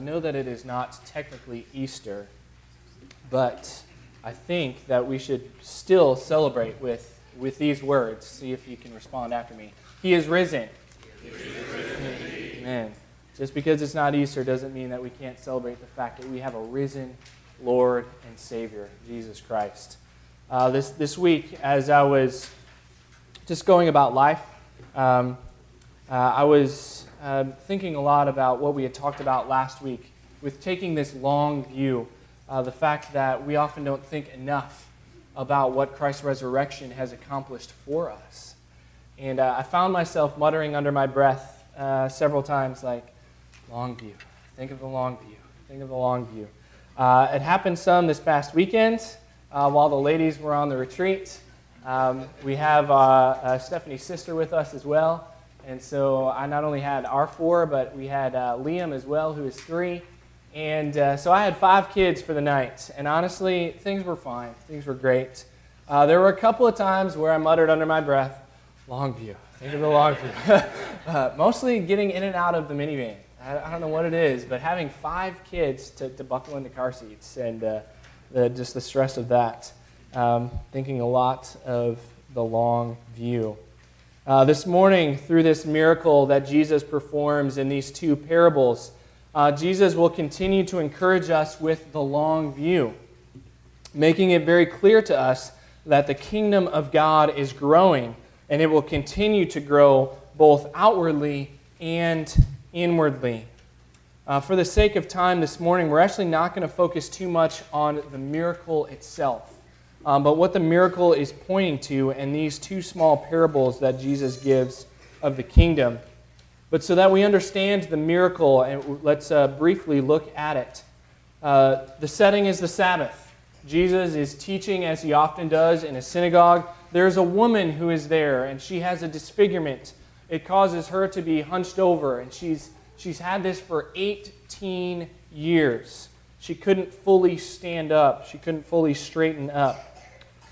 I know that it is not technically Easter, but I think that we should still celebrate with, with these words. See if you can respond after me. He is risen. He is risen Amen. Just because it's not Easter doesn't mean that we can't celebrate the fact that we have a risen Lord and Savior, Jesus Christ. Uh, this, this week, as I was just going about life, um, uh, I was uh, thinking a lot about what we had talked about last week with taking this long view, uh, the fact that we often don't think enough about what Christ's resurrection has accomplished for us. And uh, I found myself muttering under my breath uh, several times, like, long view. Think of the long view. Think of the long view. Uh, it happened some this past weekend while the ladies were on the retreat. Um, we have Stephanie's sister with us as well. And so I not only had our four, but we had uh, Liam as well, who is three. And uh, so I had five kids for the night. And honestly, things were fine. Things were great. Uh, there were a couple of times where I muttered under my breath, long view. Think of the long view. Uh, mostly getting in and out of the minivan. I, I, don't know what it is, but having five kids to, to buckle into car seats and uh, the, just the stress of that. Um, thinking a lot of the long view. Uh, this morning, through this miracle that Jesus performs in these two parables, uh, Jesus will continue to encourage us with the long view, making it very clear to us that the kingdom of God is growing and it will continue to grow both outwardly and inwardly. Uh, for the sake of time this morning, we're actually not going to focus too much on the miracle itself um, but what the miracle is pointing to and these two small parables that Jesus gives of the kingdom. But so that we understand the miracle, and let's uh, briefly look at it. Uh, the setting is the Sabbath. Jesus is teaching as he often does in a synagogue. There's a woman who is there, and she has a disfigurement. It causes her to be hunched over, and she's, she's had this for 18 years. She couldn't fully stand up, she couldn't fully straighten up.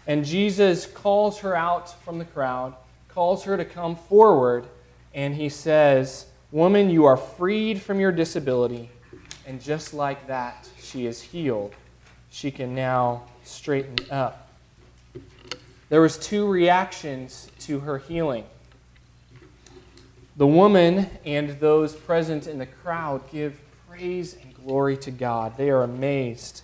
And Jesus calls her out from the crowd, calls her to come forward, and he says, Woman, you are freed from your disability. And just like that, she is healed. She can now straighten up. There was two reactions to her healing. The woman and those present in the crowd give praise and glory to God. They are amazed.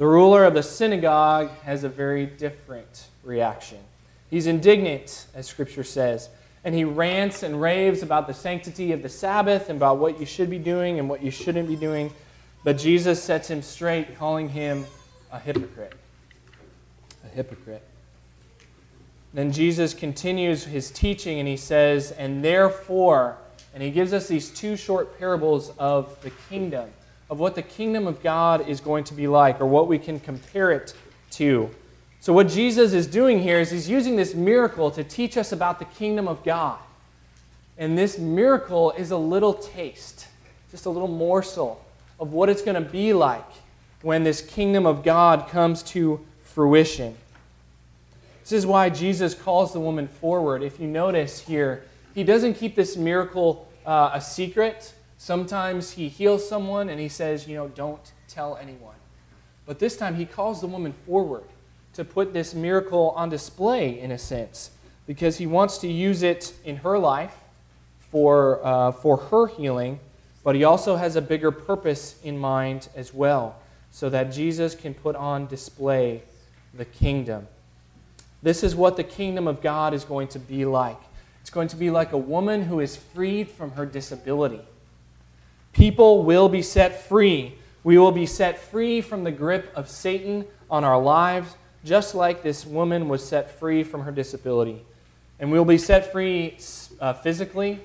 The ruler of the synagogue has a very different reaction. He's indignant, as Scripture says, and he rants and raves about the sanctity of the Sabbath and about what you should be doing and what you shouldn't be doing. But Jesus sets him straight, calling him a hypocrite. A hypocrite. Then Jesus continues his teaching and he says, And therefore, and he gives us these two short parables of the kingdom of what the kingdom of God is going to be like or what we can compare it to. So, what Jesus is doing here is he's using this miracle to teach us about the kingdom of God. And this miracle is a little taste, just a little morsel of what it's going to be like when this kingdom of God comes to fruition. This is why Jesus calls the woman forward. If you notice here, he doesn't keep this miracle uh, a secret Sometimes he heals someone and he says, you know, don't tell anyone. But this time he calls the woman forward to put this miracle on display, in a sense, because he wants to use it in her life for, uh, for her healing, but he also has a bigger purpose in mind as well, so that Jesus can put on display the kingdom. This is what the kingdom of God is going to be like. It's going to be like a woman who is freed from her disability. People will be set free. We will be set free from the grip of Satan on our lives, just like this woman was set free from her disability. And we'll be set free uh, physically,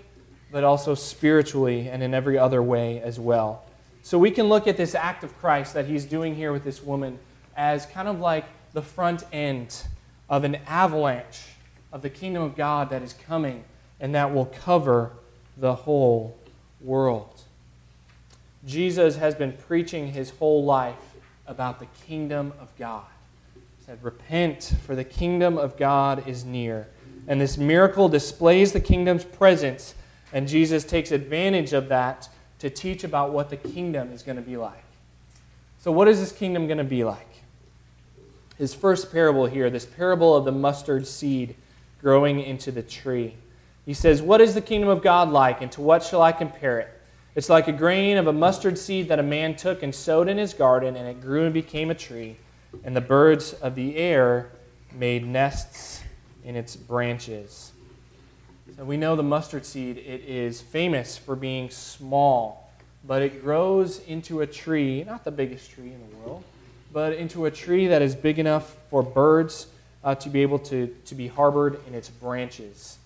but also spiritually and in every other way as well. So we can look at this act of Christ that he's doing here with this woman as kind of like the front end of an avalanche of the kingdom of God that is coming and that will cover the whole world. Jesus has been preaching his whole life about the kingdom of God. He said, Repent, for the kingdom of God is near. And this miracle displays the kingdom's presence, and Jesus takes advantage of that to teach about what the kingdom is going to be like. So, what is this kingdom going to be like? His first parable here, this parable of the mustard seed growing into the tree. He says, What is the kingdom of God like, and to what shall I compare it? It's like a grain of a mustard seed that a man took and sowed in his garden, and it grew and became a tree, and the birds of the air made nests in its branches. So we know the mustard seed, it is famous for being small, but it grows into a tree, not the biggest tree in the world, but into a tree that is big enough for birds uh, to be able to, to be harbored in its branches.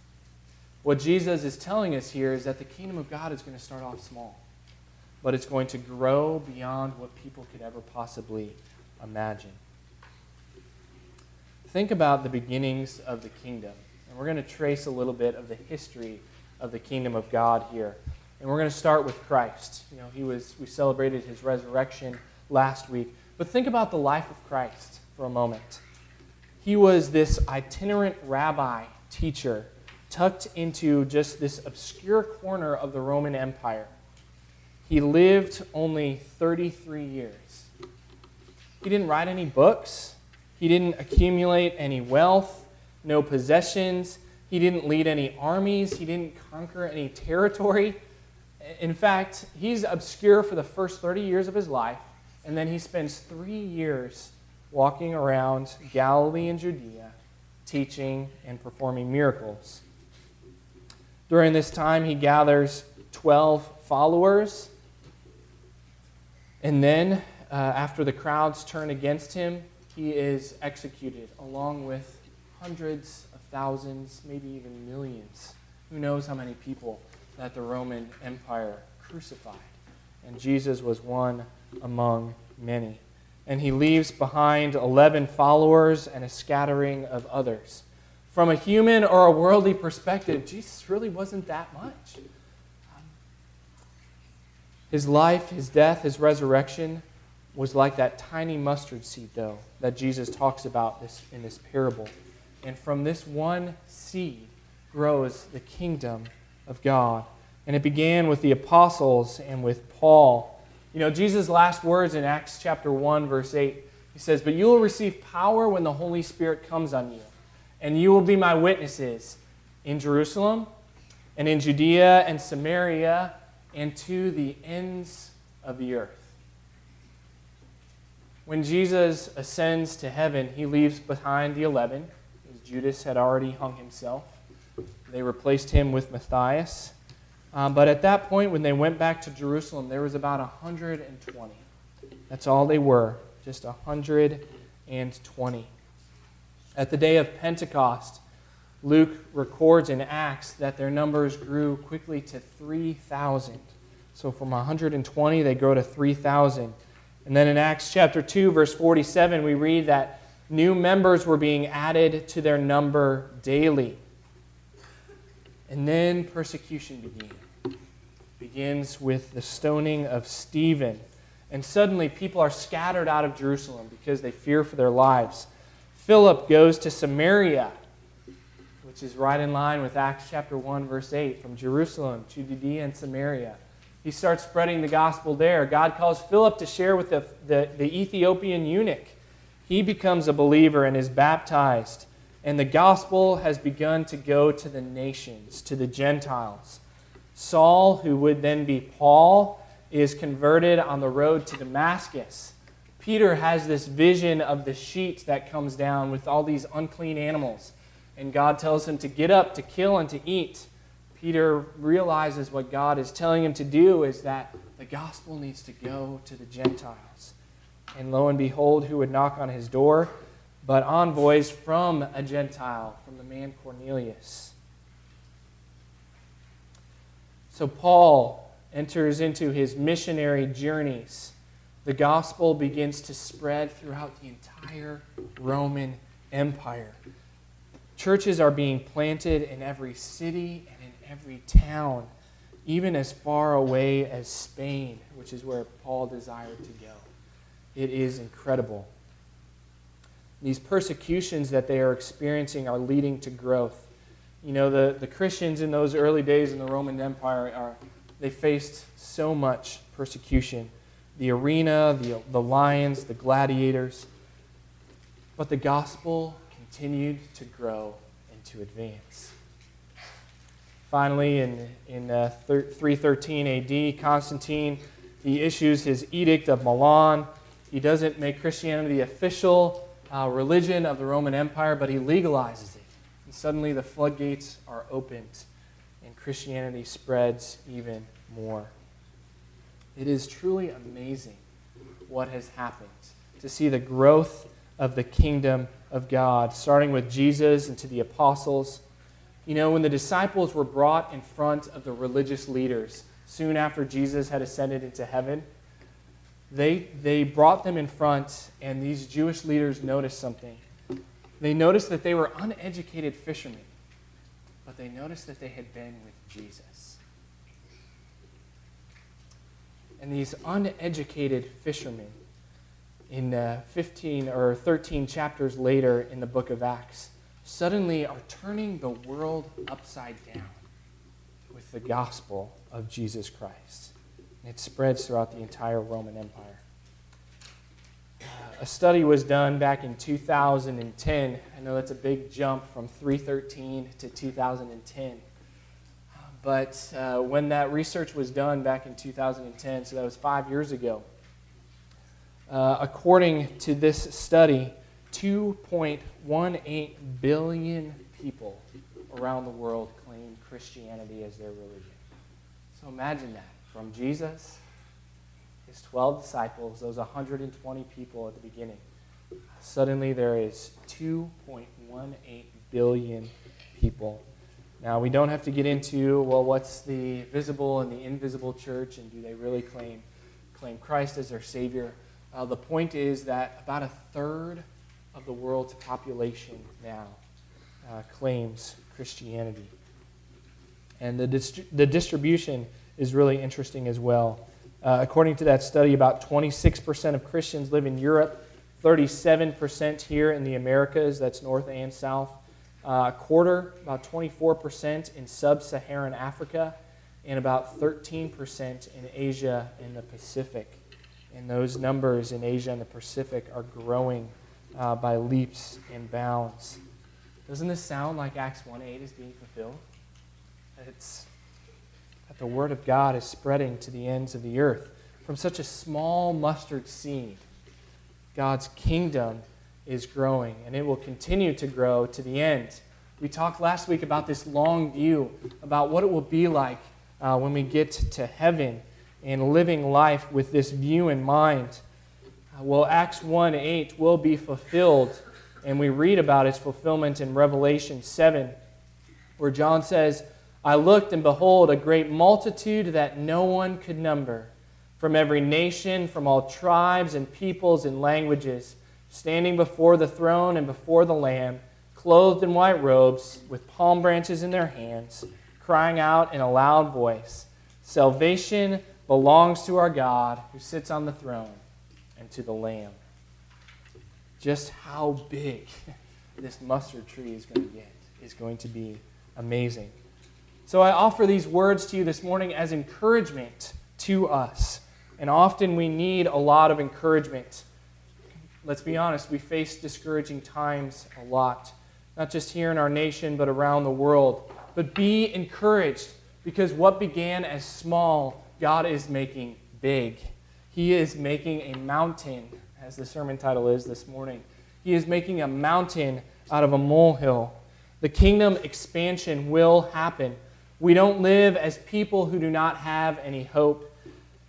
What Jesus is telling us here is that the kingdom of God is going to start off small, but it's going to grow beyond what people could ever possibly imagine. Think about the beginnings of the kingdom. And we're going to trace a little bit of the history of the kingdom of God here. And we're going to start with Christ. You know, he was we celebrated his resurrection last week. But think about the life of Christ for a moment. He was this itinerant rabbi teacher tucked into just this obscure corner of the Roman Empire. He lived only 33 years. He didn't write any books, he didn't accumulate any wealth, no possessions, he didn't lead any armies, he didn't conquer any territory. In fact, he's obscure for the first 30 years of his life, and then he spends three years walking around Galilee and Judea, teaching and performing miracles. During this time, he gathers 12 followers. And then, uh, after the crowds turn against him, he is executed along with hundreds of thousands, maybe even millions. Who knows how many people that the Roman Empire crucified? And Jesus was one among many. And he leaves behind 11 followers and a scattering of others from a human or a worldly perspective, Jesus really wasn't that much. His life, his death, his resurrection was like that tiny mustard seed, though, that Jesus talks about this, in this parable. And from this one seed grows the kingdom of God. And it began with the apostles and with Paul. You know, Jesus' last words in Acts chapter 1, verse 8, he says, But you will receive power when the Holy Spirit comes on you and you will be my witnesses in Jerusalem and in Judea and Samaria and to the ends of the earth. When Jesus ascends to heaven, he leaves behind the eleven, as Judas had already hung himself. They replaced him with Matthias. Um, but at that point, when they went back to Jerusalem, there was about 120. That's all they were, just 120. At the day of Pentecost, Luke records in Acts that their numbers grew quickly to 3,000. So from 120, they grow to 3,000. And then in Acts chapter 2, verse 47, we read that new members were being added to their number daily. And then persecution began. Begins with the stoning of Stephen. And suddenly people are scattered out of Jerusalem because they fear for their lives. Philip goes to Samaria, which is right in line with Acts chapter 1, verse 8, from Jerusalem to Judea and Samaria. He starts spreading the gospel there. God calls Philip to share with the, the, the Ethiopian eunuch. He becomes a believer and is baptized. And the gospel has begun to go to the nations, to the Gentiles. Saul, who would then be Paul, is converted on the road to Damascus. Peter has this vision of the sheet that comes down with all these unclean animals. And God tells him to get up, to kill, and to eat. Peter realizes what God is telling him to do is that the gospel needs to go to the Gentiles. And lo and behold, who would knock on his door? But envoys from a Gentile, from the man Cornelius. So Paul enters into his missionary journeys the gospel begins to spread throughout the entire Roman Empire. Churches are being planted in every city and in every town, even as far away as Spain, which is where Paul desired to go. It is incredible. These persecutions that they are experiencing are leading to growth. You know, the, the Christians in those early days in the Roman Empire are they faced so much persecution the arena, the, the lions, the gladiators. But the gospel continued to grow and to advance. Finally, in, in uh, 313 AD, Constantine he issues his Edict of Milan. He doesn't make Christianity the official uh, religion of the Roman Empire, but he legalizes it. And suddenly the floodgates are opened, and Christianity spreads even more. It is truly amazing what has happened to see the growth of the kingdom of God, starting with Jesus and to the apostles. You know, when the disciples were brought in front of the religious leaders soon after Jesus had ascended into heaven, they, they brought them in front, and these Jewish leaders noticed something. They noticed that they were uneducated fishermen, but they noticed that they had been with Jesus. And these uneducated fishermen, in uh, 15 or 13 chapters later in the book of Acts, suddenly are turning the world upside down with the gospel of Jesus Christ. It spreads throughout the entire Roman Empire. Uh, a study was done back in 2010. I know that's a big jump from 313 to 2010. But uh, when that research was done back in 2010, so that was five years ago, uh, according to this study, 2.18 billion people around the world claim Christianity as their religion. So imagine that. From Jesus, his 12 disciples, those 120 people at the beginning, suddenly there is 2.18 billion people now, we don't have to get into, well, what's the visible and the invisible church, and do they really claim, claim Christ as their Savior? Uh, the point is that about a third of the world's population now uh, claims Christianity. And the, dist- the distribution is really interesting as well. Uh, according to that study, about 26% of Christians live in Europe, 37% here in the Americas, that's North and South, uh, quarter, about 24% in sub Saharan Africa, and about 13% in Asia and the Pacific. And those numbers in Asia and the Pacific are growing uh, by leaps and bounds. Doesn't this sound like Acts 1 8 is being fulfilled? It's that the Word of God is spreading to the ends of the earth. From such a small mustard seed, God's kingdom is growing, and it will continue to grow to the end. We talked last week about this long view, about what it will be like uh, when we get to heaven and living life with this view in mind. Uh, well, Acts 1 8 will be fulfilled, and we read about its fulfillment in Revelation 7, where John says, I looked, and behold, a great multitude that no one could number, from every nation, from all tribes and peoples and languages standing before the throne and before the Lamb, clothed in white robes, with palm branches in their hands, crying out in a loud voice Salvation belongs to our God who sits on the throne and to the Lamb. Just how big this mustard tree is going to get is going to be amazing. So I offer these words to you this morning as encouragement to us. And often we need a lot of encouragement let's be honest, we face discouraging times a lot, not just here in our nation, but around the world. But be encouraged because what began as small, God is making big. He is making a mountain, as the sermon title is this morning. He is making a mountain out of a molehill. The kingdom expansion will happen. We don't live as people who do not have any hope.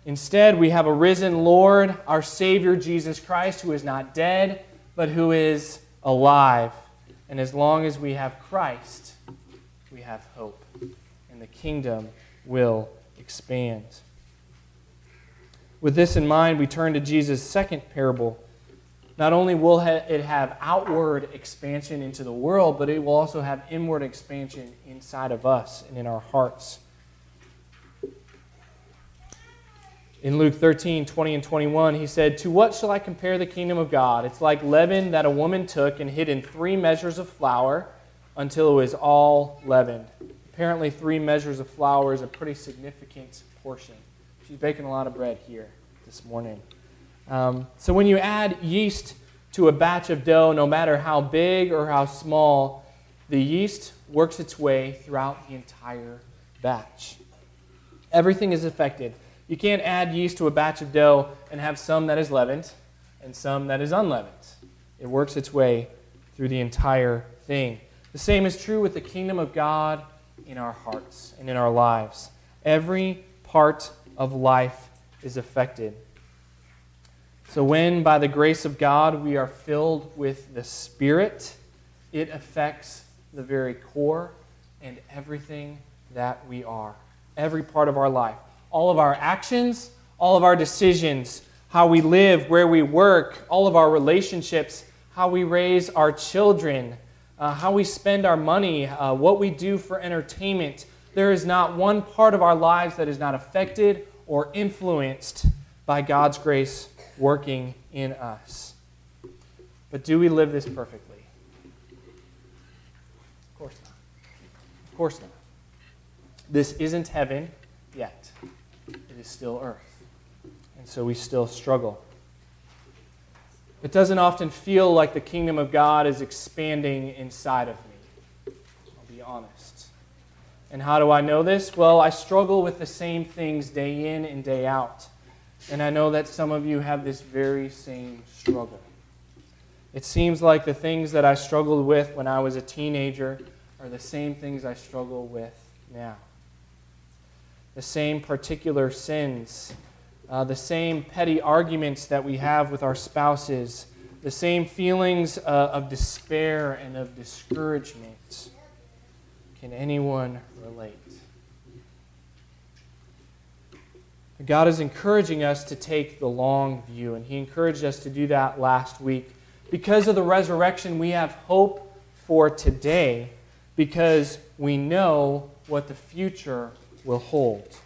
Instead, we have a risen Lord, our Savior Jesus Christ, who is not dead, but who is alive. And as long as we have Christ, we have hope. And the kingdom will expand. With this in mind, we turn to Jesus' second parable. Not only will it have outward expansion into the world, but it will also have inward expansion inside of us and in our hearts. In Luke 13, 20 and 21, he said, To what shall I compare the kingdom of God? It's like leaven that a woman took and hid in three measures of flour until it was all leavened. Apparently, three measures of flour is a pretty significant portion. She's baking a lot of bread here this morning. Um, so when you add yeast to a batch of dough, no matter how big or how small, the yeast works its way throughout the entire batch. Everything is affected. You can't add yeast to a batch of dough and have some that is leavened and some that is unleavened. It works its way through the entire thing. The same is true with the kingdom of God in our hearts and in our lives. Every part of life is affected. So, when by the grace of God we are filled with the Spirit, it affects the very core and everything that we are. Every part of our life. All of our actions, all of our decisions, how we live, where we work, all of our relationships, how we raise our children, uh, how we spend our money, uh, what we do for entertainment. There is not one part of our lives that is not affected or influenced by God's grace working in us. But do we live this perfectly? Of course not. Of course not. This isn't heaven is still earth. And so we still struggle. It doesn't often feel like the kingdom of God is expanding inside of me. I'll be honest. And how do I know this? Well, I struggle with the same things day in and day out. And I know that some of you have this very same struggle. It seems like the things that I struggled with when I was a teenager are the same things I struggle with now. The same particular sins uh, the same petty arguments that we have with our spouses, the same feelings uh, of despair and of discouragement. Can anyone relate? God is encouraging us to take the long view, and He encouraged us to do that last week. Because of the resurrection, we have hope for today because we know what the future will hold.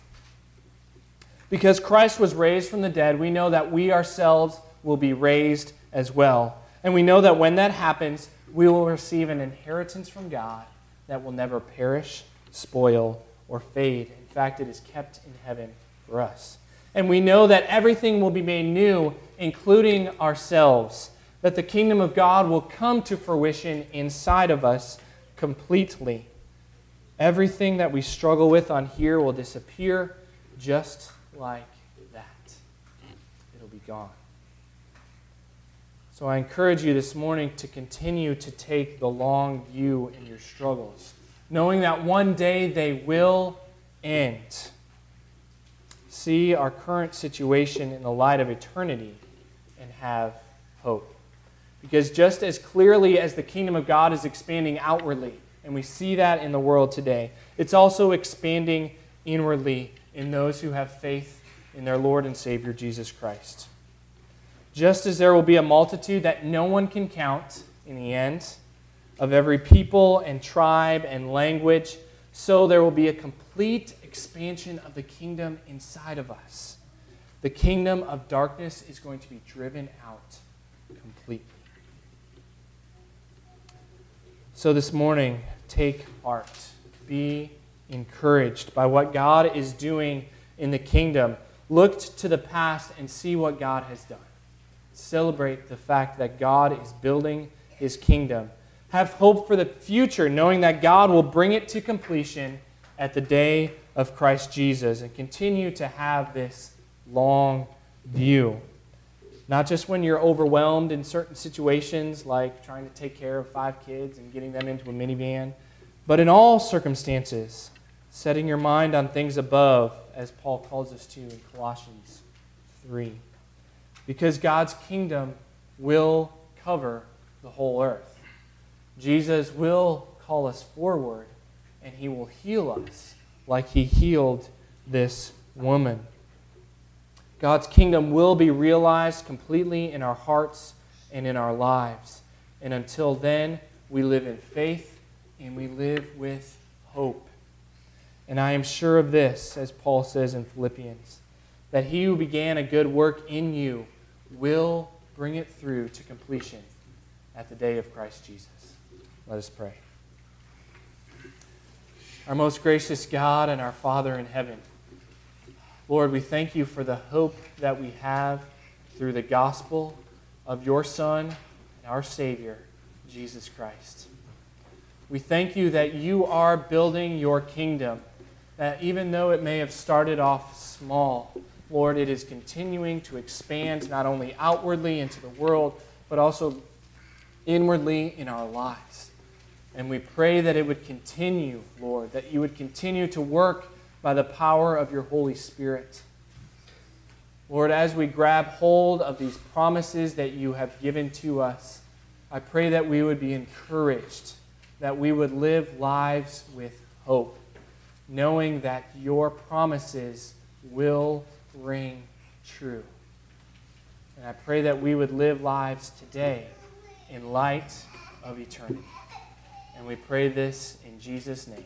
Because Christ was raised from the dead, we know that we ourselves will be raised as well. And we know that when that happens, we will receive an inheritance from God that will never perish, spoil, or fade. In fact, it is kept in heaven for us. And we know that everything will be made new, including ourselves, that the kingdom of God will come to fruition inside of us completely. Everything that we struggle with on here will disappear just like that. It'll be gone. So I encourage you this morning to continue to take the long view in your struggles, knowing that one day they will end. See our current situation in the light of eternity and have hope. Because just as clearly as the kingdom of God is expanding outwardly, and we see that in the world today, it's also expanding inwardly in those who have faith in their Lord and Savior Jesus Christ. Just as there will be a multitude that no one can count in the end of every people and tribe and language, so there will be a complete expansion of the kingdom inside of us. The kingdom of darkness is going to be driven out completely. So this morning, take heart. Be encouraged by what God is doing in the kingdom. Look to the past and see what God has done. Celebrate the fact that God is building his kingdom. Have hope for the future, knowing that God will bring it to completion at the day of Christ Jesus. And continue to have this long view. Not just when you're overwhelmed in certain situations, like trying to take care of five kids and getting them into a minivan, but in all circumstances setting your mind on things above, as Paul calls us to in Colossians 3. Because God's kingdom will cover the whole earth. Jesus will call us forward, and he will heal us like he healed this woman. God's kingdom will be realized completely in our hearts and in our lives. And until then, we live in faith and we live with hope. And I am sure of this, as Paul says in Philippians, that he who began a good work in you will bring it through to completion at the day of Christ Jesus. Let us pray. Our most gracious God and our Father in heaven, Lord, we thank you for the hope that we have through the gospel of your Son and our Savior, Jesus Christ. We thank you that you are building your kingdom, that even though it may have started off small, Lord, it is continuing to expand not only outwardly into the world, but also inwardly in our lives. And we pray that it would continue, Lord, that you would continue to work by the power of your Holy Spirit. Lord, as we grab hold of these promises that you have given to us, I pray that we would be encouraged, that we would live lives with hope, knowing that your promises will ring true. And I pray that we would live lives today in light of eternity. And we pray this in Jesus' name.